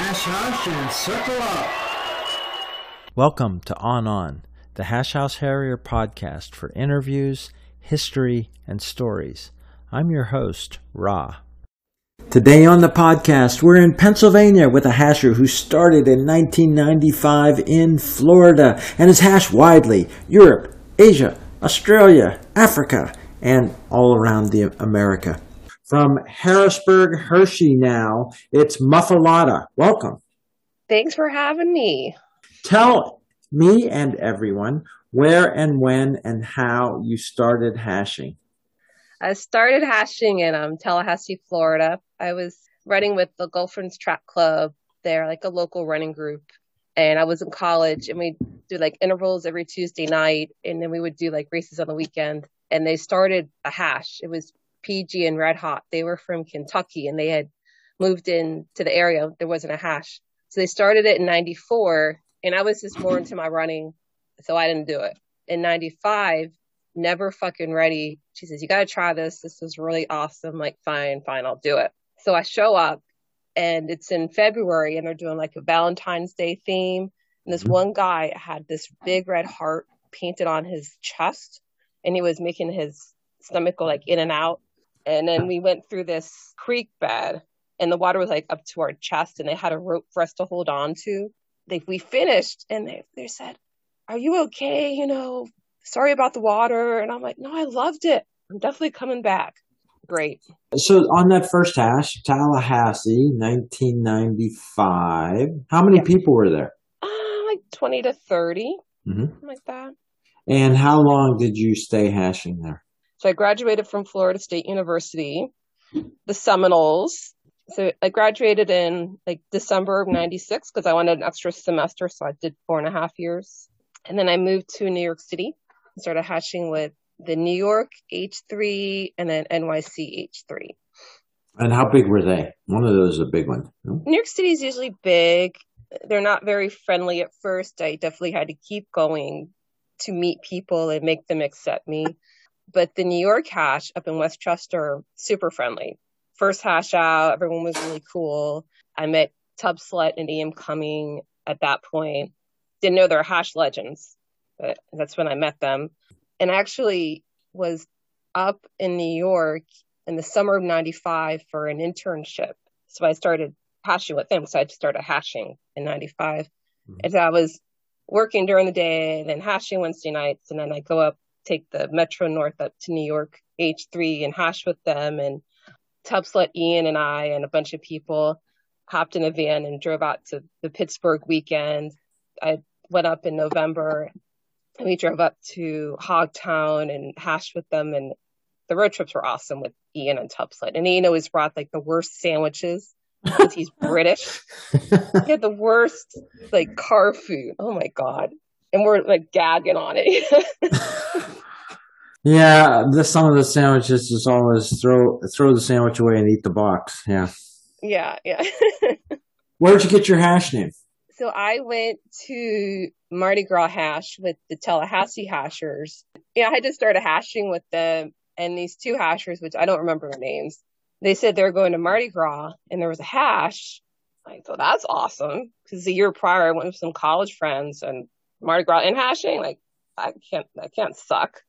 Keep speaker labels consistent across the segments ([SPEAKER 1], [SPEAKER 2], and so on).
[SPEAKER 1] Hash House and Circle Up.
[SPEAKER 2] Welcome to On On, the Hash House Harrier podcast for interviews, history, and stories. I'm your host, Ra. Today on the podcast, we're in Pennsylvania with a hasher who started in 1995 in Florida and has hashed widely Europe, Asia, Australia, Africa, and all around the America. From Harrisburg, Hershey now, it's Muffalata. Welcome.
[SPEAKER 3] Thanks for having me.
[SPEAKER 2] Tell me and everyone where and when and how you started hashing.
[SPEAKER 3] I started hashing in um, Tallahassee, Florida. I was running with the Gulf Winds Track Club there, like a local running group. And I was in college and we do like intervals every Tuesday night. And then we would do like races on the weekend. And they started a hash. It was PG and Red Hot. They were from Kentucky and they had moved in to the area. There wasn't a hash. So they started it in 94 and I was just more into my running. So I didn't do it. In 95, never fucking ready. She says, You got to try this. This is really awesome. I'm like, fine, fine, I'll do it. So I show up and it's in February and they're doing like a Valentine's Day theme. And this mm-hmm. one guy had this big red heart painted on his chest and he was making his stomach go like in and out. And then we went through this creek bed and the water was like up to our chest and they had a rope for us to hold on to. They, we finished and they, they said, Are you okay? You know, sorry about the water. And I'm like, no, I loved it. I'm definitely coming back. Great.
[SPEAKER 2] So on that first hash, Tallahassee, 1995, how many yeah. people were there?
[SPEAKER 3] Uh, like 20 to 30, mm-hmm. like that.
[SPEAKER 2] And how long did you stay hashing there?
[SPEAKER 3] So I graduated from Florida State University, the Seminoles. So I graduated in like December of 96 because I wanted an extra semester. So I did four and a half years. And then I moved to New York City and started hashing with the New York H3 and then NYC H3.
[SPEAKER 2] And how big were they? One of those is a big one.
[SPEAKER 3] No? New York City is usually big. They're not very friendly at first. I definitely had to keep going to meet people and make them accept me. But the New York hash up in Westchester, super friendly. First hash out, everyone was really cool. I met Tub Slut and Ian Cumming at that point. Didn't know they're hash legends but that's when I met them. And actually was up in New York in the summer of 95 for an internship. So I started hashing with them. So I started hashing in 95. Mm-hmm. And so I was working during the day and then hashing Wednesday nights. And then I go up, take the Metro North up to New York H3 and hash with them. And Tub Slut Ian and I and a bunch of people hopped in a van and drove out to the Pittsburgh weekend. I went up in November we drove up to Hogtown and hashed with them and the road trips were awesome with Ian and Tub Slut. And Ian always brought like the worst sandwiches because he's British. he had the worst like car food. Oh my god. And we're like gagging on it.
[SPEAKER 2] yeah, this some of the sandwiches just always throw throw the sandwich away and eat the box. Yeah.
[SPEAKER 3] Yeah, yeah.
[SPEAKER 2] Where'd you get your hash name?
[SPEAKER 3] So I went to Mardi Gras hash with the Tallahassee hashers. Yeah, I had to start a hashing with them and these two hashers, which I don't remember their names. They said they were going to Mardi Gras and there was a hash. I thought that's awesome because the year prior I went with some college friends and Mardi Gras and hashing. Like I can't, I can't suck.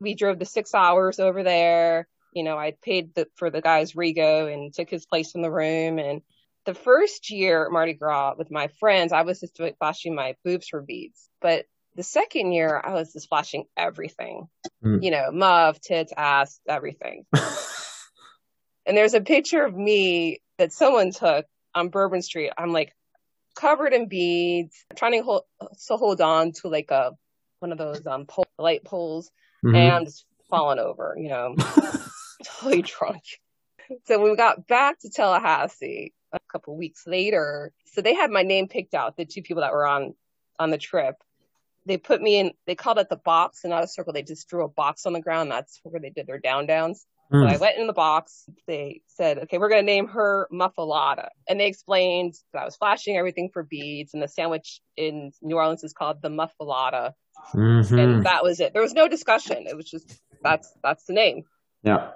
[SPEAKER 3] We drove the six hours over there. You know, I paid the, for the guy's Rego and took his place in the room and the first year at Mardi Gras with my friends, I was just flashing my boobs for beads. But the second year, I was just flashing everything, mm. you know, muff, tits, ass, everything. and there's a picture of me that someone took on Bourbon Street. I'm like covered in beads, trying to hold, to hold on to like a one of those um pole, light poles, mm-hmm. and falling over, you know, totally drunk. So we got back to Tallahassee, a couple weeks later. So they had my name picked out, the two people that were on on the trip. They put me in, they called it the box and not a circle. They just drew a box on the ground. That's where they did their down downs. So I went in the box. They said, okay, we're going to name her Muffalata. And they explained that I was flashing everything for beads and the sandwich in New Orleans is called the Muffalata. Mm-hmm. And that was it. There was no discussion. It was just, that's, that's the name.
[SPEAKER 2] Yeah.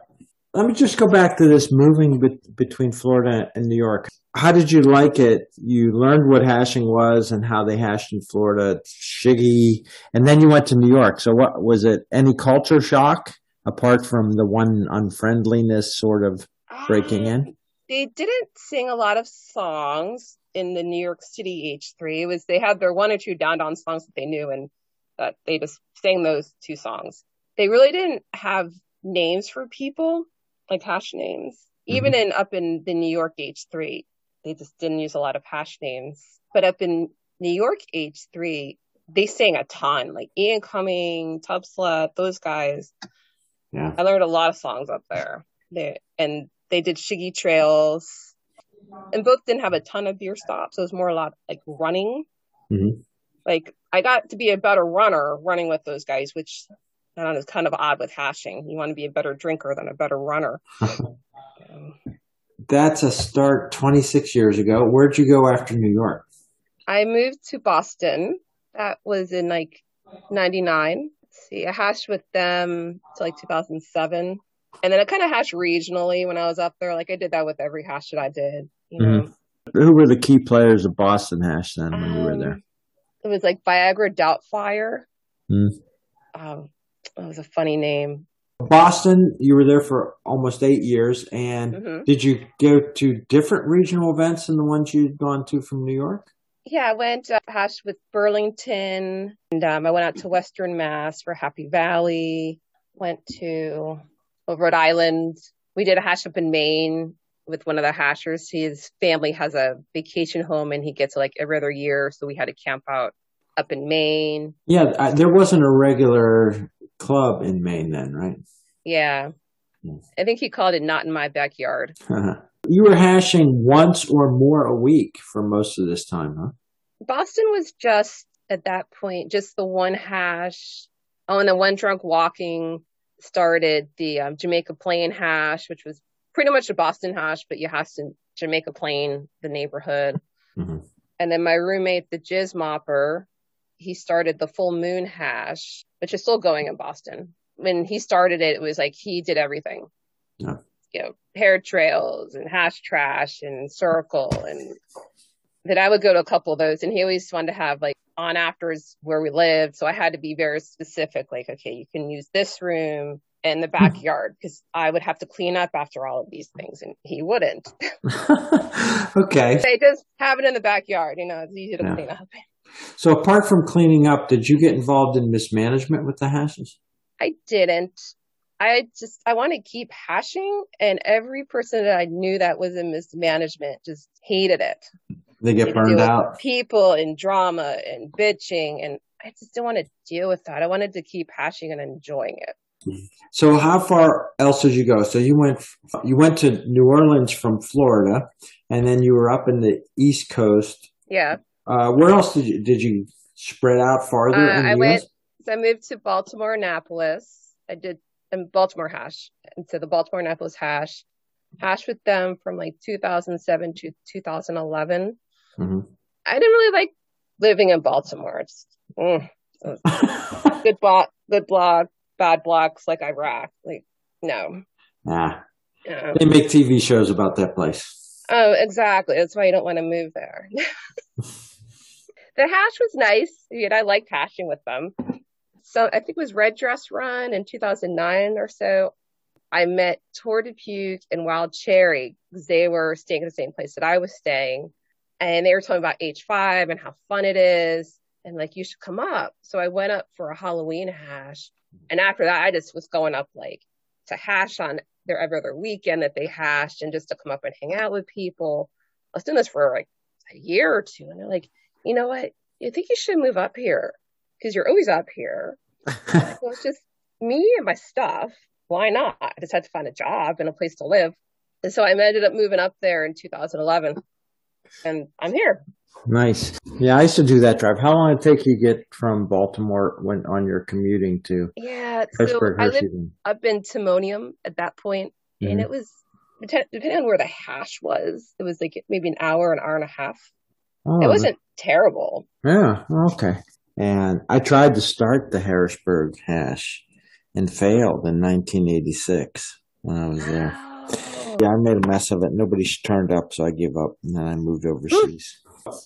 [SPEAKER 2] let me just go back to this moving be- between Florida and New York. How did you like it? You learned what hashing was and how they hashed in Florida, shiggy, and then you went to New York. So, what was it? Any culture shock apart from the one unfriendliness sort of breaking in?
[SPEAKER 3] Um, they didn't sing a lot of songs in the New York City H3. It was they had their one or two down down songs that they knew and that they just sang those two songs. They really didn't have names for people like hash names. Mm-hmm. Even in up in the New York H3, they just didn't use a lot of hash names. But up in New York H3, they sang a ton, like Ian Cumming, Tub Slut, those guys.
[SPEAKER 2] Yeah.
[SPEAKER 3] I learned a lot of songs up there. They, and they did Shiggy Trails. And both didn't have a ton of beer stops. So It was more a lot like running.
[SPEAKER 2] Mm-hmm.
[SPEAKER 3] Like I got to be a better runner running with those guys, which I don't know, is kind of odd with hashing. You want to be a better drinker than a better runner.
[SPEAKER 2] That's a start 26 years ago. Where'd you go after New York?
[SPEAKER 3] I moved to Boston. That was in like 99. See, I hashed with them to like 2007. And then I kind of hashed regionally when I was up there. Like I did that with every hash that I did, you know.
[SPEAKER 2] Mm-hmm. Who were the key players of Boston hash then when um, you were there? Um,
[SPEAKER 3] it was like Viagra Doubtfire.
[SPEAKER 2] Mm.
[SPEAKER 3] Um, it was a funny name.
[SPEAKER 2] Boston, you were there for almost eight years. And mm-hmm. did you go to different regional events than the ones you'd gone to from New York?
[SPEAKER 3] Yeah, I went uh, hash with Burlington, and um, I went out to Western Mass for Happy Valley. Went to Rhode Island. We did a hash up in Maine with one of the hashers. His family has a vacation home, and he gets like every other year, so we had to camp out up in Maine.
[SPEAKER 2] Yeah, I, there wasn't a regular club in Maine then, right?
[SPEAKER 3] Yeah. Hmm. I think he called it not in my backyard.
[SPEAKER 2] you were hashing once or more a week for most of this time, huh?
[SPEAKER 3] Boston was just at that point just the one hash. Oh, and the one drunk walking started the um, Jamaica Plain hash, which was pretty much a Boston hash, but you hashed in Jamaica Plain, the neighborhood.
[SPEAKER 2] Mm-hmm.
[SPEAKER 3] And then my roommate, the Jizz Mopper, he started the Full Moon hash, which is still going in Boston. When he started it, it was like he did everything.
[SPEAKER 2] Yeah.
[SPEAKER 3] You know, hare trails and hash trash and circle and that I would go to a couple of those and he always wanted to have like on afters where we lived. So I had to be very specific, like, okay, you can use this room in the hmm. backyard because I would have to clean up after all of these things and he wouldn't.
[SPEAKER 2] okay.
[SPEAKER 3] they just have it in the backyard, you know, it's easy to yeah. clean up.
[SPEAKER 2] So apart from cleaning up, did you get involved in mismanagement with the hashes?
[SPEAKER 3] I didn't. I just I want to keep hashing, and every person that I knew that was in mismanagement just hated it.
[SPEAKER 2] They get burned out.
[SPEAKER 3] People and drama and bitching, and I just didn't want to deal with that. I wanted to keep hashing and enjoying it.
[SPEAKER 2] So how far else did you go? So you went you went to New Orleans from Florida, and then you were up in the East Coast.
[SPEAKER 3] Yeah.
[SPEAKER 2] Uh, where else did you did you spread out farther? Uh,
[SPEAKER 3] I went. So I moved to Baltimore, Annapolis. I did in Baltimore hash, and so the Baltimore Annapolis hash, hash with them from like 2007 to 2011.
[SPEAKER 2] Mm-hmm.
[SPEAKER 3] I didn't really like living in Baltimore. It's mm, good block, good blog, bad blocks like Iraq. Like no.
[SPEAKER 2] Nah. Yeah. They make TV shows about that place.
[SPEAKER 3] Oh, exactly. That's why you don't want to move there. the hash was nice. I liked hashing with them. So I think it was Red Dress Run in 2009 or so. I met Tour de Puke and Wild Cherry because they were staying at the same place that I was staying. And they were talking about H5 and how fun it is. And like, you should come up. So I went up for a Halloween hash. And after that, I just was going up like to hash on their every other weekend that they hashed and just to come up and hang out with people. I was doing this for like a year or two. And they're like, you know what? You think you should move up here because you're always up here. so it's just me and my stuff. Why not? I just had to find a job and a place to live. And so I ended up moving up there in 2011 and I'm here.
[SPEAKER 2] Nice. Yeah, I used to do that drive. How long did it take you to get from Baltimore when on your commuting to
[SPEAKER 3] Yeah, so I lived up in Timonium at that point, mm-hmm. and it was depending on where the hash was, it was like maybe an hour, an hour and a half. Oh, it wasn't terrible.
[SPEAKER 2] Yeah. Okay. And I tried to start the Harrisburg hash and failed in 1986. when I was there. Yeah, I made a mess of it. Nobody turned up, so I gave up, and then I moved overseas.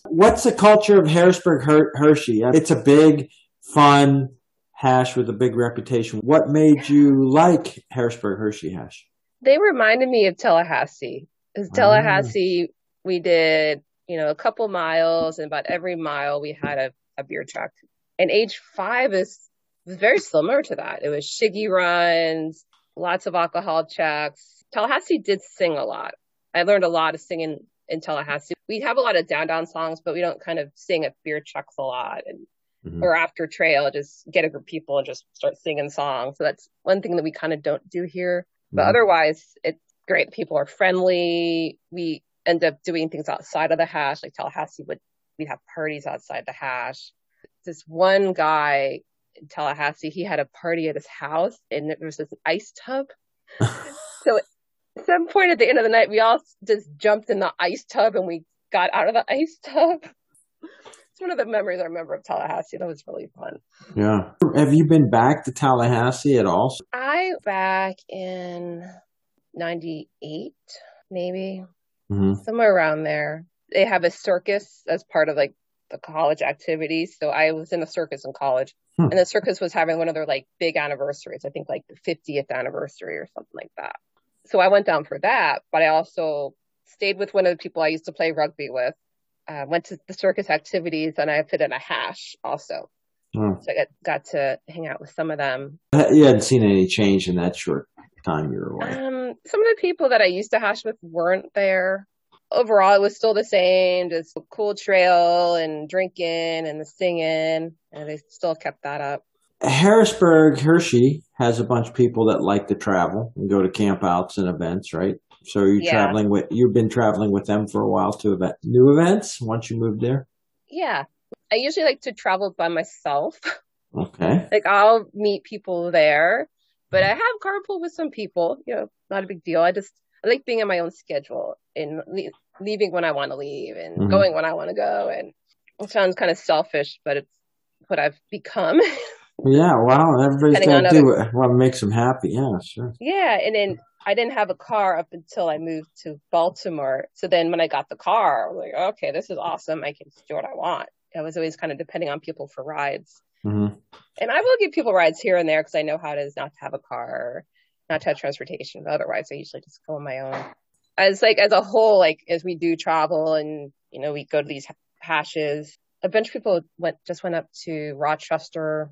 [SPEAKER 2] What's the culture of Harrisburg Her- Hershey? It's a big, fun hash with a big reputation. What made you like Harrisburg Hershey hash?
[SPEAKER 3] They reminded me of Tallahassee. Because
[SPEAKER 2] Ah.
[SPEAKER 3] Tallahassee, we did, you know, a couple miles, and about every mile we had a, a beer truck. And age five is very similar to that. It was shiggy runs, lots of alcohol checks. Tallahassee did sing a lot. I learned a lot of singing in Tallahassee. We have a lot of down down songs, but we don't kind of sing at beer trucks a lot. And
[SPEAKER 2] Mhm.
[SPEAKER 3] or after trail, just get a group of people and just start singing songs. So that's one thing that we kind of don't do here. But
[SPEAKER 2] Mhm.
[SPEAKER 3] otherwise, it's great. People are friendly. We end up doing things outside of the hash, like Tallahassee would. We'd have parties outside the hash. This one guy in Tallahassee, he had a party at his house, and there was this ice tub. so at some point at the end of the night, we all just jumped in the ice tub and we got out of the ice tub. It's one of the memories I remember of Tallahassee. That was really fun.
[SPEAKER 2] Yeah. Have you been back to Tallahassee at all?
[SPEAKER 3] I back in 98, maybe
[SPEAKER 2] hmm
[SPEAKER 3] somewhere around there. They have a circus as part of like the college activities. So I was in a circus in college
[SPEAKER 2] Hmm.
[SPEAKER 3] and the circus was having one of their like big anniversaries. I think like the 50th anniversary or something like that. So I went down for that, but I also stayed with one of the people I used to play rugby with. Uh, went to the circus activities and I fit in a hash also.
[SPEAKER 2] Oh.
[SPEAKER 3] So I got, got to hang out with some of them.
[SPEAKER 2] You hadn't seen any change in that short time you were away.
[SPEAKER 3] Um, some of the people that I used to hash with weren't there. Overall, it was still the same, just cool trail and drinking and the singing, and they still kept that up.
[SPEAKER 2] Harrisburg Hershey has a bunch of people that like to travel and go to campouts and events, right? So you're
[SPEAKER 3] Yeah.
[SPEAKER 2] traveling with you've been traveling with them for a while to event new events once you moved there.
[SPEAKER 3] Yeah, I usually like to travel by myself.
[SPEAKER 2] Okay.
[SPEAKER 3] like I'll meet people there, but I have carpool with some people. You know, not a big deal. I just I like being on my own schedule and leaving when I want to leave and
[SPEAKER 2] Mhm.
[SPEAKER 3] going when I want to go. And it sounds kind of selfish, but it's what I've become.
[SPEAKER 2] Yeah, well, everybody's got to do what, what makes them happy. Yeah, sure.
[SPEAKER 3] Yeah, and then I didn't have a car up until I moved to Baltimore. So then when I got the car, I was like, okay, this is awesome. I can do what I want. I was always kind of depending on people for rides.
[SPEAKER 2] hmm
[SPEAKER 3] And I will give people rides here and there because I know how it is not to have a car, not to have transportation. But otherwise, I usually just go on my own. As like as a whole, like as we do travel and you know we go to these hashes, a bunch of people went just went up to Rochester.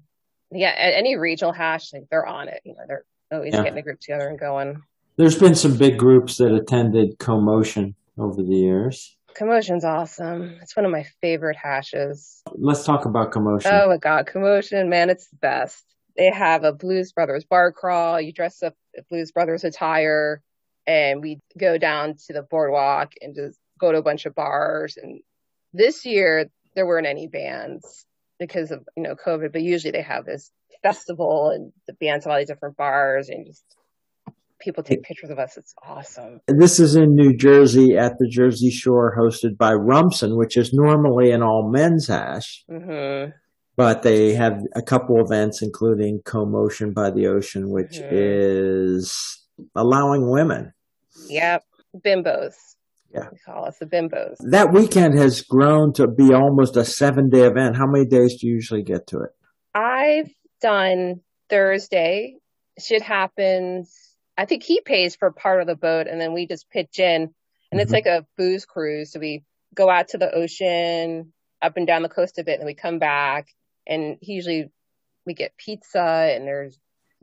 [SPEAKER 3] Yeah, any regional hash, like they're on it. You know, they're always
[SPEAKER 2] Yeah.
[SPEAKER 3] getting a group together and going.
[SPEAKER 2] There's been some big groups that attended Commotion over the years.
[SPEAKER 3] Commotion's awesome. It's one of my favorite hashes.
[SPEAKER 2] Let's talk about Commotion.
[SPEAKER 3] Oh my god, Commotion, man, it's the best. They have a Blues Brothers bar crawl. You dress up in Blues Brothers attire, and we go down to the boardwalk and just go to a bunch of bars. And this year there weren't any bands because of you know COVID, but usually they have this festival and the bands have all these different bars and just people take pictures of us. It's awesome.
[SPEAKER 2] This is in New Jersey at the Jersey Shore, hosted by Rumson, which is normally an all men's hash,
[SPEAKER 3] hmm
[SPEAKER 2] but they have a couple events, including Commotion by the Ocean, which
[SPEAKER 3] Mhm.
[SPEAKER 2] is allowing women.
[SPEAKER 3] Yep, bimbos.
[SPEAKER 2] Yeah.
[SPEAKER 3] we call us the bimbos.
[SPEAKER 2] That weekend has grown to be almost a seven day event. How many days do you usually get to it?
[SPEAKER 3] I've done Thursday. Shit happens. I think he pays for part of the boat and then we just pitch in and it's
[SPEAKER 2] Mhm.
[SPEAKER 3] like a booze cruise. So we go out to the ocean, up and down the coast a bit, and we come back and usually we get pizza and there's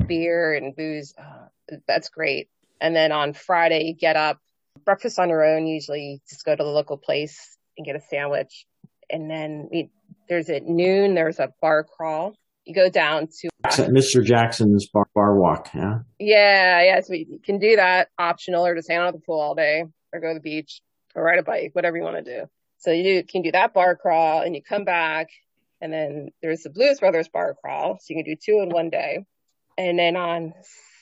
[SPEAKER 3] beer and booze. Uh, that's great. And then on Friday, you get up, breakfast on your own. Usually just go to the local place and get a sandwich. And then we, there's at noon, there's a bar crawl. You go down to,
[SPEAKER 2] Mr. Jackson's bar, bar walk. Yeah.
[SPEAKER 3] yeah, yes, we can do that optional or just hang out at the pool all day or go to the beach or ride a bike, whatever you want to do. So you can do that bar crawl and you come back and then there's the Blues Brothers bar crawl. So you can do two in one day. And then on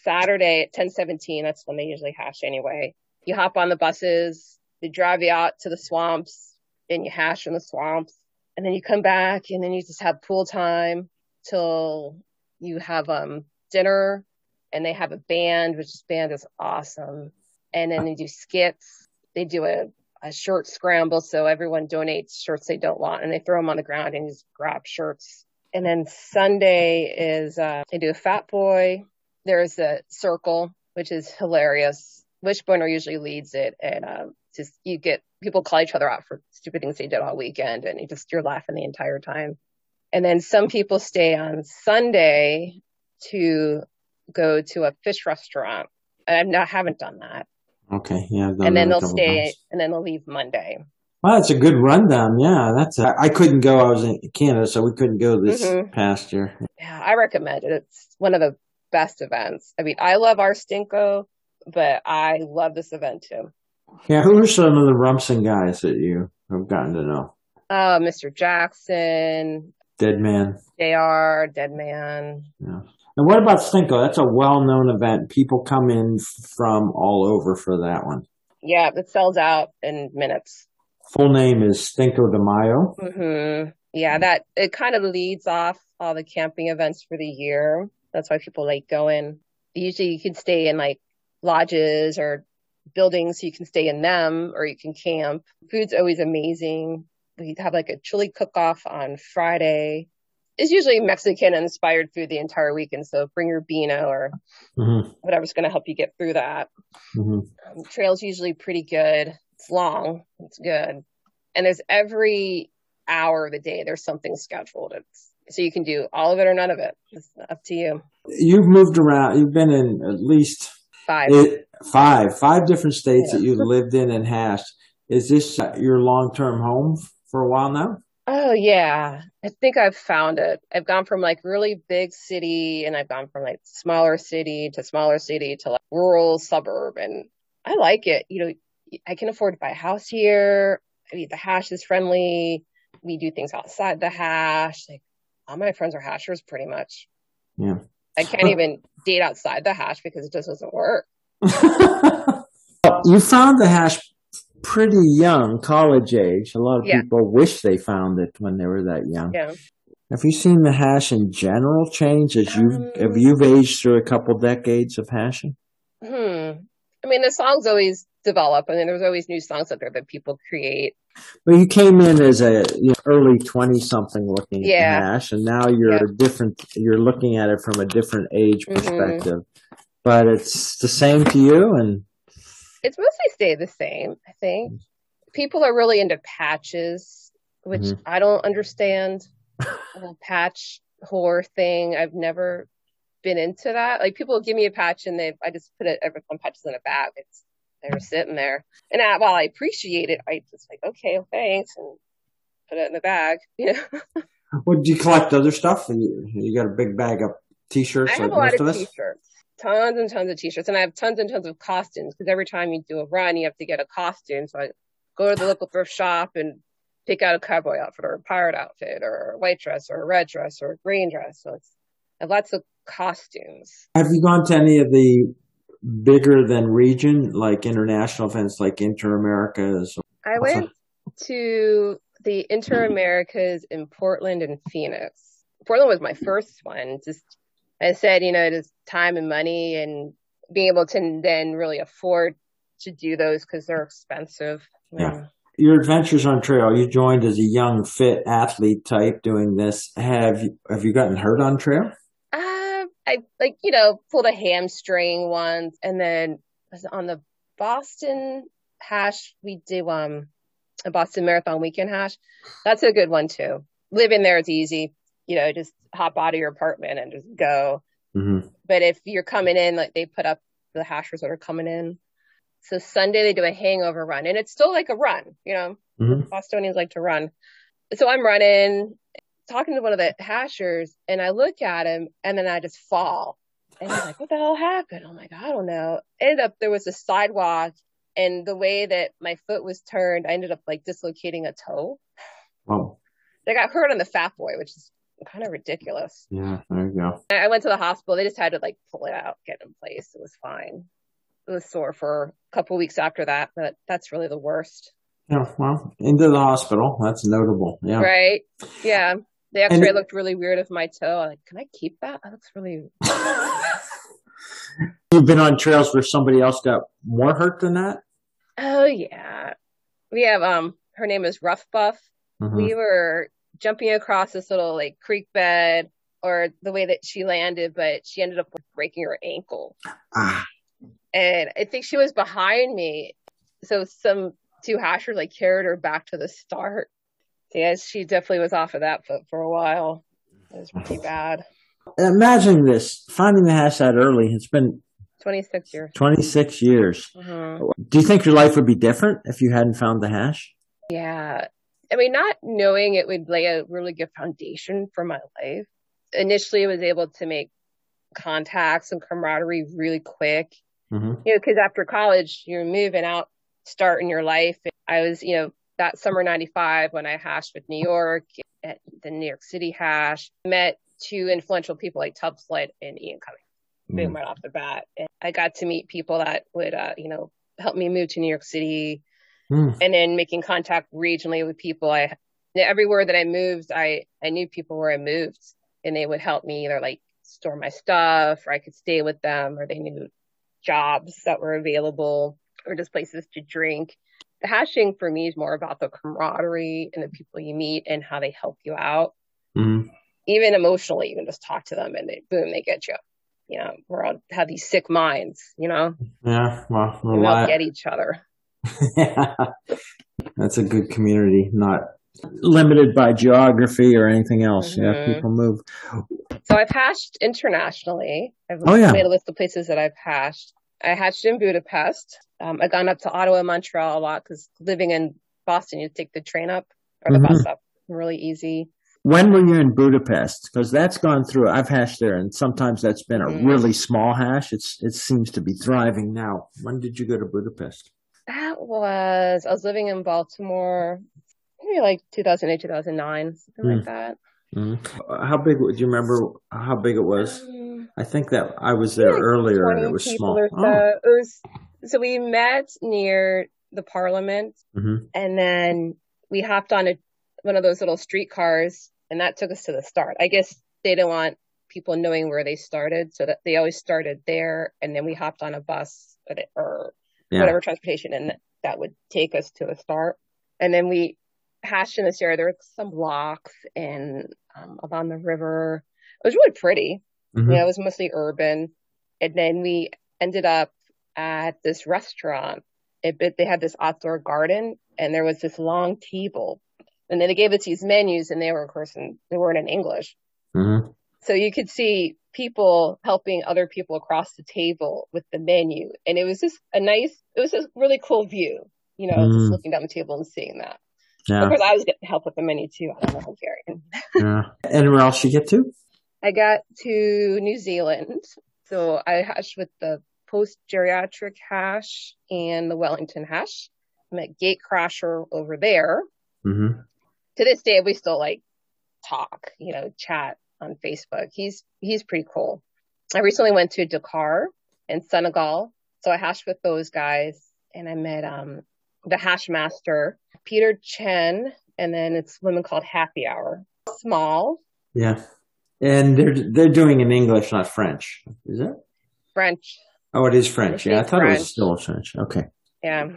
[SPEAKER 3] Saturday at 1017, that's when they usually hash anyway. You hop on the buses, they drive you out to the swamps and you hash in the swamps. And then you come back and then you just have pool time till you have um dinner and they have a band, which band is awesome. And then they do skits. They do a, a shirt scramble. So everyone donates shirts they don't want and they throw them on the ground and just grab shirts. And then Sunday is, uh, they do a fat boy. There's a circle, which is hilarious. Wishboner usually leads it. And, um, just you get people call each other out for stupid things they did all weekend and you just, you're laughing the entire time. And then some people stay on Sunday to go to a fish restaurant. I not, haven't done that.
[SPEAKER 2] Okay, yeah.
[SPEAKER 3] And then they'll stay, times. and then they'll leave Monday.
[SPEAKER 2] Well, that's a good rundown. Yeah, that's. A, I couldn't go. I was in Canada, so we couldn't go this mm-hmm. past year.
[SPEAKER 3] Yeah, I recommend it. It's one of the best events. I mean, I love our Stinko, but I love this event too.
[SPEAKER 2] Yeah, who are some of the Rumson guys that you have gotten to know?
[SPEAKER 3] Uh, Mr. Jackson,
[SPEAKER 2] Dead Man,
[SPEAKER 3] Jr. Dead Man.
[SPEAKER 2] Yeah. And what about Stinko? That's a well-known event. People come in from all over for that one.
[SPEAKER 3] Yeah, it sells out in minutes.
[SPEAKER 2] Full name is Stinko de Mayo.
[SPEAKER 3] Mm-hmm. Yeah, that it kind of leads off all the camping events for the year. That's why people like going. Usually, you can stay in like lodges or buildings, so you can stay in them, or you can camp. Food's always amazing. We have like a chili cook-off on Friday It's usually Mexican inspired food the entire weekend. So bring your Beano or mm-hmm. whatever's going to help you get through that. Mm-hmm. Um, trail's usually pretty good. It's long. It's good. And there's every hour of the day, there's something scheduled. It's, so you can do all of it or none of it. It's up to you.
[SPEAKER 2] You've moved around. You've been in at least
[SPEAKER 3] five, it,
[SPEAKER 2] five, five different states yeah. that you've lived in and hashed. Is this your long-term home for a while now?
[SPEAKER 3] Oh yeah, I think I've found it. I've gone from like really big city and I've gone from like smaller city to smaller city to like rural suburb and I like it. You know, I can afford to buy a house here. I mean, the hash is friendly. We do things outside the hash. Like all my friends are hashers pretty much.
[SPEAKER 2] Yeah.
[SPEAKER 3] I can't even date outside the hash because it just doesn't work.
[SPEAKER 2] you found the hash pretty young, college age. A lot of yeah. people wish they found it when they were that young.
[SPEAKER 3] Yeah.
[SPEAKER 2] Have you seen the hash in general change as you um, have you've aged through a couple decades of hashing?
[SPEAKER 3] Hmm. I mean, the songs always develop. I mean, there's always new songs out there that people create.
[SPEAKER 2] But you came in as a you know, early twenty something looking yeah. at hash, and now you're yeah. different. You're looking at it from a different age mm-hmm. perspective. Mm-hmm. But it's the same to you, and
[SPEAKER 3] it's mostly stayed the same, I think. People are really into patches, which mm-hmm. I don't understand. the patch horror thing. I've never been into that. Like people give me a patch and they, I just put it, everyone patches in a bag. It's, they're sitting there. And I, while I appreciate it, I just like, okay, well, thanks. And put it in the bag, you know?
[SPEAKER 2] well, do you collect other stuff? And you, you got a big bag of t-shirts
[SPEAKER 3] I have like a lot of, of t-shirts tons and tons of t-shirts and I have tons and tons of costumes because every time you do a run, you have to get a costume. So I go to the local thrift shop and pick out a cowboy outfit or a pirate outfit or a white dress or a red dress or a green dress. So it's I have lots of costumes.
[SPEAKER 2] Have you gone to any of the bigger than region, like international events like Inter Americas?
[SPEAKER 3] I went to the Inter Americas in Portland and Phoenix. Portland was my first one, just I said, you know, it is time and money and being able to then really afford to do those because they're expensive.
[SPEAKER 2] Yeah. Your adventures on trail, you joined as a young, fit athlete type doing this. Have you, have you gotten hurt on trail?
[SPEAKER 3] I like, you know, pulled a hamstring once and then on the Boston hash, we do, um, a Boston Marathon weekend hash. That's a good one too. Living there is easy you know, just hop out of your apartment and just go. Mm-hmm. But if you're coming in, like they put up the hashers that are coming in. So Sunday they do a hangover run and it's still like a run, you know, mm-hmm. Bostonians like to run. So I'm running, talking to one of the hashers and I look at him and then I just fall. And he's like, what the hell happened? I'm like, I don't know. Ended up, there was a sidewalk and the way that my foot was turned, I ended up like dislocating a toe.
[SPEAKER 2] Oh.
[SPEAKER 3] I got hurt on the fat boy, which is kind of ridiculous.
[SPEAKER 2] Yeah, there you go.
[SPEAKER 3] I went to the hospital. They just had to like pull it out, get it in place. It was fine. It was sore for a couple weeks after that, but that's really the worst.
[SPEAKER 2] Yeah, well, into the hospital. That's notable. Yeah.
[SPEAKER 3] Right. Yeah. The X-ray and looked really weird of my toe. I'm like, can I keep that? That looks really.
[SPEAKER 2] You've been on trails where somebody else got more hurt than that?
[SPEAKER 3] Oh yeah. We have um her name is Rough Buff. Mm-hmm. We were jumping across this little like creek bed or the way that she landed, but she ended up breaking her ankle. Ah. And I think she was behind me. So some two hashers like carried her back to the start. Yes, she definitely was off of that foot for a while. It was pretty bad.
[SPEAKER 2] Imagine this finding the hash that early. It's been
[SPEAKER 3] 26 years.
[SPEAKER 2] 26 years. Mm-hmm. Do you think your life would be different if you hadn't found the hash?
[SPEAKER 3] Yeah. I mean, not knowing it would lay a really good foundation for my life. Initially, I was able to make contacts and camaraderie really quick. Mm-hmm. You know, because after college, you're moving out, starting your life. I was, you know, that summer 95 when I hashed with New York at the New York City hash, met two influential people like Tub Slut and Ian Cumming. Boom, mm. right off the bat. And I got to meet people that would, uh, you know, help me move to New York City. Mm. And then making contact regionally with people. I, everywhere that I moved, I, I knew people where I moved and they would help me either like store my stuff or I could stay with them or they knew jobs that were available or just places to drink the hashing for me is more about the camaraderie and the people you meet and how they help you out. Mm-hmm. Even emotionally, you can just talk to them and they boom, they get you. You know, we're all have these sick minds, you know?
[SPEAKER 2] Yeah, well,
[SPEAKER 3] we all get each other.
[SPEAKER 2] yeah. That's a good community, not limited by geography or anything else. Mm-hmm. Yeah, people move.
[SPEAKER 3] So I've hashed internationally. I've oh, yeah. made a list of places that I've hashed. I hashed in Budapest. Um, I've gone up to Ottawa Montreal a lot because living in Boston, you take the train up or the mm-hmm. bus up. Really easy.
[SPEAKER 2] When were you in Budapest? Because that's gone through. I've hashed there, and sometimes that's been a mm-hmm. really small hash. It's it seems to be thriving now. When did you go to Budapest?
[SPEAKER 3] That was I was living in Baltimore, maybe like 2008, 2009, something mm. like that.
[SPEAKER 2] Mm-hmm. How big? Do you remember how big it was? Um, I think that I was there like earlier and it was small.
[SPEAKER 3] So. Oh. It was so we met near the Parliament, mm-hmm. and then we hopped on a one of those little streetcars, and that took us to the start. I guess they didn't want people knowing where they started, so that they always started there, and then we hopped on a bus or, or yeah. whatever transportation, and that would take us to the start. And then we hashed in this area. There were some blocks and um, along the river. It was really pretty. Mm-hmm. Yeah, it was mostly urban. And then we ended up at this restaurant. It, they had this outdoor garden and there was this long table. And then they gave us these menus and they were, of course, in, they weren't in English. Mm-hmm. So you could see people helping other people across the table with the menu. And it was just a nice, it was a really cool view, you know, mm-hmm. just looking down the table and seeing that. Yeah. Of course, I was getting help with the menu too. I don't know Hungarian.
[SPEAKER 2] yeah. And where else you get to?
[SPEAKER 3] I got to New Zealand. So I hashed with the post geriatric hash and the Wellington hash. I met Gatecrasher over there. Mm-hmm. To this day, we still like talk, you know, chat on Facebook. He's he's pretty cool. I recently went to Dakar in Senegal, so I hashed with those guys, and I met um the hash master Peter Chen, and then it's women called Happy Hour. Small.
[SPEAKER 2] Yeah. And they're they're doing in English, not French. Is it?
[SPEAKER 3] French.
[SPEAKER 2] Oh, it is French. Yeah, I thought French. it was still French. Okay.
[SPEAKER 3] Yeah.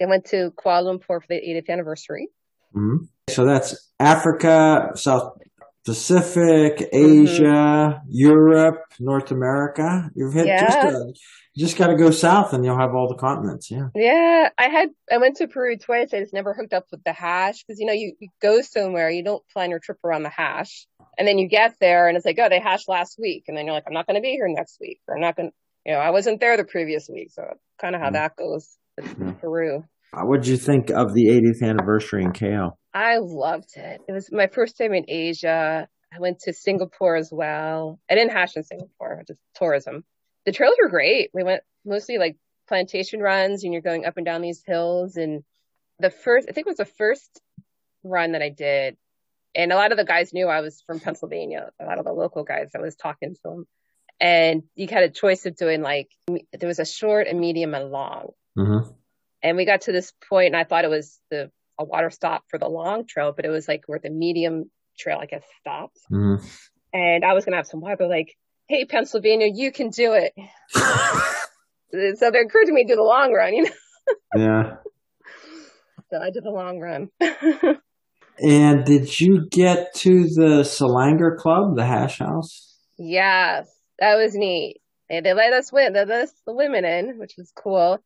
[SPEAKER 3] I went to Kuala Lumpur for the 80th anniversary.
[SPEAKER 2] Mm-hmm. So that's Africa, South Pacific, Asia, mm-hmm. Europe, North America. You've hit yeah. just a, you just got to go south and you'll have all the continents. Yeah.
[SPEAKER 3] Yeah. I had, I went to Peru twice. I just never hooked up with the hash because, you know, you, you go somewhere, you don't plan your trip around the hash. And then you get there and it's like, oh, they hashed last week. And then you're like, I'm not going to be here next week. Or I'm not going to, you know, I wasn't there the previous week. So kind of how mm-hmm. that goes mm-hmm. Peru.
[SPEAKER 2] What did you think of the 80th anniversary in KL?
[SPEAKER 3] I loved it. It was my first time in Asia. I went to Singapore as well. I didn't hash in Singapore, just tourism the trails were great. We went mostly like plantation runs and you're going up and down these hills. And the first, I think it was the first run that I did. And a lot of the guys knew I was from Pennsylvania. A lot of the local guys, I was talking to them. And you had a choice of doing like, there was a short, a medium, and long. Mm-hmm. And we got to this point and I thought it was the, a water stop for the long trail, but it was like where the medium trail, I guess, stops. Mm-hmm. And I was going to have some water, like, hey, Pennsylvania, you can do it. so they're encouraging me to do the long run, you know?
[SPEAKER 2] yeah.
[SPEAKER 3] So I did the long run.
[SPEAKER 2] and did you get to the Selangor Club, the hash house?
[SPEAKER 3] Yes, that was neat. And they let us win, they let us the women in, which was cool.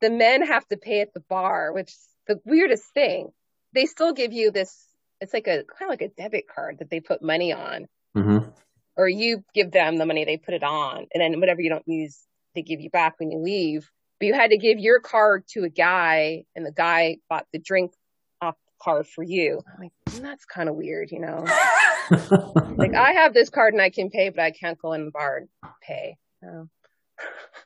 [SPEAKER 3] The men have to pay at the bar, which is the weirdest thing. They still give you this, it's like a kind of like a debit card that they put money on.
[SPEAKER 2] Mm-hmm.
[SPEAKER 3] Or you give them the money, they put it on. And then whatever you don't use, they give you back when you leave. But you had to give your card to a guy, and the guy bought the drink off the card for you. I'm like, mm, that's kind of weird, you know? like, I have this card and I can pay, but I can't go in the bar and pay. So.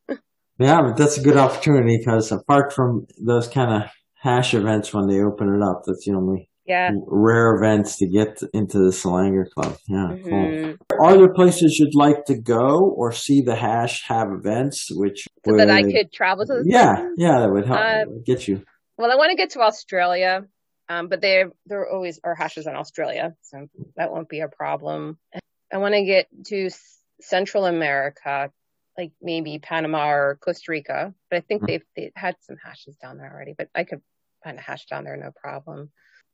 [SPEAKER 2] yeah, but that's a good opportunity because apart from those kind of hash events when they open it up, that's the only
[SPEAKER 3] yeah.
[SPEAKER 2] rare events to get into the Selangor Club. Yeah, mm-hmm. cool. Are there places you'd like to go or see the hash have events which
[SPEAKER 3] so would, that I could travel to?
[SPEAKER 2] yeah, places? yeah, that would help uh, get you.
[SPEAKER 3] Well, I want to get to Australia, um, but there there always are hashes in Australia, so that won't be a problem. I want to get to Central America, like maybe Panama or Costa Rica, but I think mm-hmm. they've had some hashes down there already. But I could find a hash down there, no problem.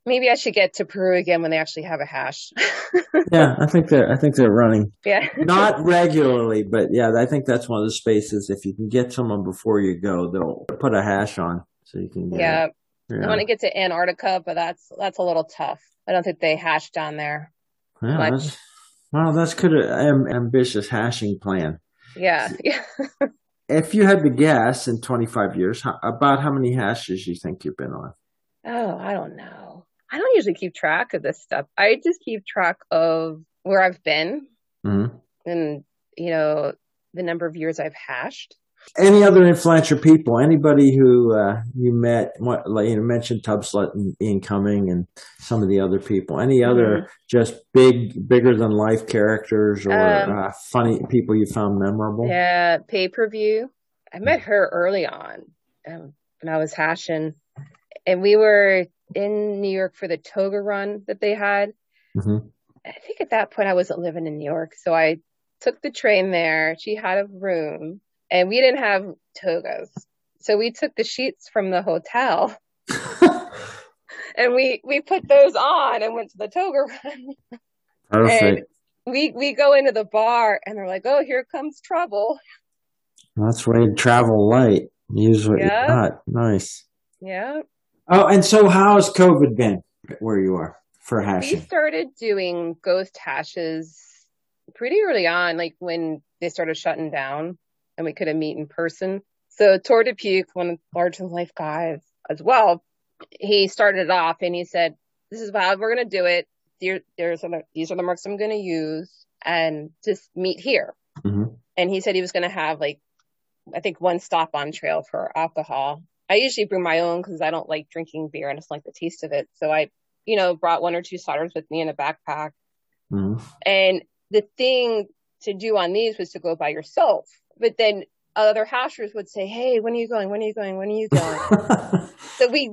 [SPEAKER 3] Maybe I should get to Peru again when they actually have a hash.
[SPEAKER 2] yeah, I think they're I think they're running.
[SPEAKER 3] Yeah.
[SPEAKER 2] Not regularly, but yeah, I think that's one of the spaces. If you can get someone before you go, they'll put a hash on so you can.
[SPEAKER 3] yeah. yeah. I want to get to Antarctica, but that's that's a little tough. I don't think they hash down there.
[SPEAKER 2] Yeah, that's, well, that's good. Am, ambitious hashing plan.
[SPEAKER 3] Yeah. Yeah.
[SPEAKER 2] if you had to guess in 25 years, how, about how many hashes you think you've been on?
[SPEAKER 3] Oh, I don't know. I don't usually keep track of this stuff. I just keep track of where I've been
[SPEAKER 2] mm-hmm.
[SPEAKER 3] and, you know, the number of years I've hashed.
[SPEAKER 2] Any other influential people? Anybody who uh, you met? What, like you mentioned, Tubslut and Ian Cumming, and some of the other people. Any other mm-hmm. just big, bigger than life characters or um, uh, funny people you found memorable?
[SPEAKER 3] Yeah, pay per view. I met her early on um, when I was hashing, and we were in New York for the toga run that they had.
[SPEAKER 2] Mm-hmm.
[SPEAKER 3] I think at that point I wasn't living in New York, so I took the train there. She had a room, and we didn't have togas, so we took the sheets from the hotel. and we we put those on and went to the toga run.
[SPEAKER 2] Perfect. And
[SPEAKER 3] we we go into the bar and they're like, "Oh, here comes trouble."
[SPEAKER 2] That's you travel light. Use what yeah. you got. Nice.
[SPEAKER 3] Yeah.
[SPEAKER 2] Oh, and so how has COVID been where you are for hashing?
[SPEAKER 3] We started doing ghost hashes pretty early on, like when they started shutting down and we couldn't meet in person. So Tour de Puke, one of the larger life guys as well, he started off and he said, this is how we're going to do it. There, there's a, these are the marks I'm going to use and just meet here.
[SPEAKER 2] Mm-hmm.
[SPEAKER 3] And he said he was going to have like, I think one stop on trail for alcohol I usually bring my own because I don't like drinking beer and I just like the taste of it. So I, you know, brought one or two ciders with me in a backpack.
[SPEAKER 2] Mm-hmm.
[SPEAKER 3] And the thing to do on these was to go by yourself. But then other hashers would say, Hey, when are you going? When are you going? When are you going? so we,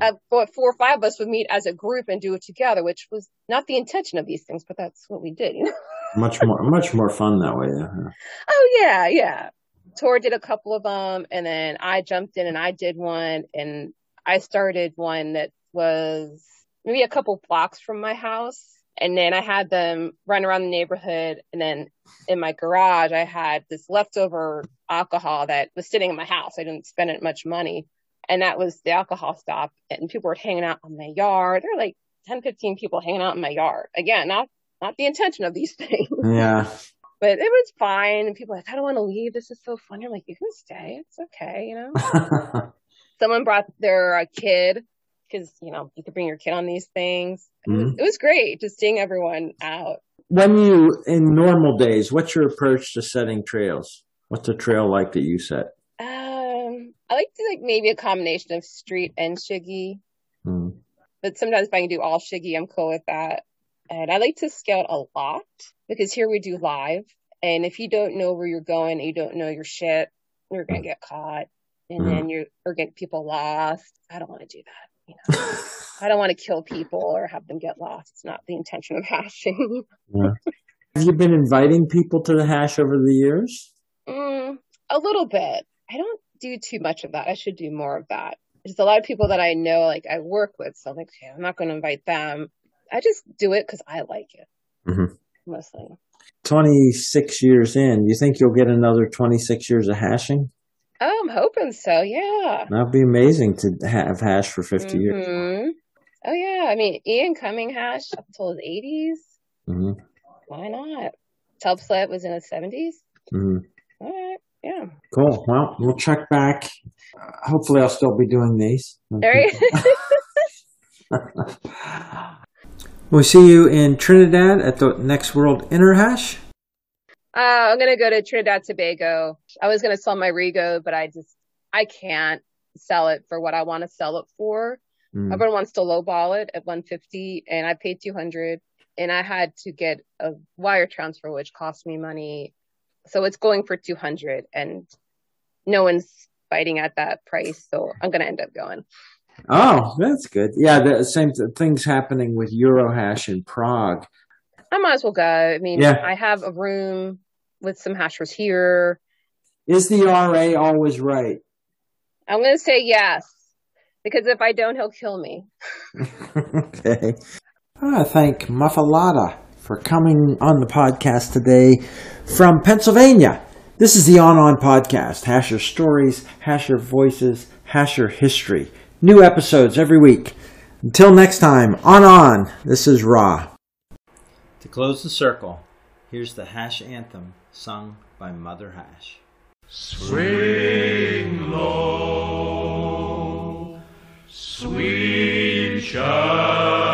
[SPEAKER 3] uh, four or five of us would meet as a group and do it together, which was not the intention of these things, but that's what we did. You know?
[SPEAKER 2] much more, much more fun that way. Yeah.
[SPEAKER 3] Oh yeah, yeah. Tor did a couple of them and then I jumped in and I did one and I started one that was maybe a couple blocks from my house. And then I had them run around the neighborhood. And then in my garage, I had this leftover alcohol that was sitting in my house. I didn't spend it much money. And that was the alcohol stop. And people were hanging out in my yard. There were like 10, 15 people hanging out in my yard. Again, not, not the intention of these things.
[SPEAKER 2] Yeah
[SPEAKER 3] but it was fine. And people like, I don't want to leave. This is so fun. You're like, you can stay. It's okay, you know. Someone brought their uh, kid because you know you could bring your kid on these things. Mm-hmm. It, was, it, was, great just seeing everyone out.
[SPEAKER 2] When you in normal days, what's your approach to setting trails? What's a trail like that you set?
[SPEAKER 3] Um, I like to like maybe a combination of street and shiggy.
[SPEAKER 2] Mm.
[SPEAKER 3] But sometimes if I can do all shiggy, I'm cool with that. And I like to scout a lot because here we do live. And if you don't know where you're going, you don't know your shit, you're going to get caught. And mm-hmm. then you're, or get people lost. I don't want to do that. You know, I don't want to kill people or have them get lost. It's not the intention of hashing.
[SPEAKER 2] yeah. Have you been inviting people to the hash over the years?
[SPEAKER 3] Mm, a little bit. I don't do too much of that. I should do more of that. There's a lot of people that I know, like I work with, so I'm like, okay, I'm not going to invite them. I just do it because I like it,
[SPEAKER 2] mm-hmm.
[SPEAKER 3] mostly.
[SPEAKER 2] 26 years in, you think you'll get another 26 years of hashing?
[SPEAKER 3] Oh, I'm hoping so. Yeah.
[SPEAKER 2] That'd be amazing to have hash for 50
[SPEAKER 3] mm-hmm.
[SPEAKER 2] years.
[SPEAKER 3] Oh, yeah. I mean, Ian Cumming hash up until his 80s.
[SPEAKER 2] Mm-hmm.
[SPEAKER 3] Why not? Telpslet was in his 70s.
[SPEAKER 2] Mm-hmm.
[SPEAKER 3] All right. Yeah.
[SPEAKER 2] Cool. Well, we'll check back. Uh, hopefully, I'll still be doing these.
[SPEAKER 3] There you
[SPEAKER 2] We'll see you in Trinidad at the next World Interhash.
[SPEAKER 3] Uh, I'm gonna go to Trinidad Tobago. I was gonna sell my Rego, but I just I can't sell it for what I want to sell it for. Mm. Everyone wants to lowball it at 150, and I paid 200, and I had to get a wire transfer, which cost me money. So it's going for 200, and no one's biting at that price. So I'm gonna end up going.
[SPEAKER 2] Oh, that's good. Yeah, the same things happening with Eurohash in Prague.
[SPEAKER 3] I might as well go. I mean, yeah. I have a room with some hashers here.
[SPEAKER 2] Is the RA always right?
[SPEAKER 3] I'm going to say yes, because if I don't, he'll kill me.
[SPEAKER 2] okay. I want to thank Muffalata for coming on the podcast today from Pennsylvania. This is the On On podcast. Hasher stories, Hasher voices, Hasher history. New episodes every week. Until next time, On On, this is Ra. To close the circle, here's the Hash Anthem sung by Mother Hash.
[SPEAKER 4] Swing low, sweet chariot,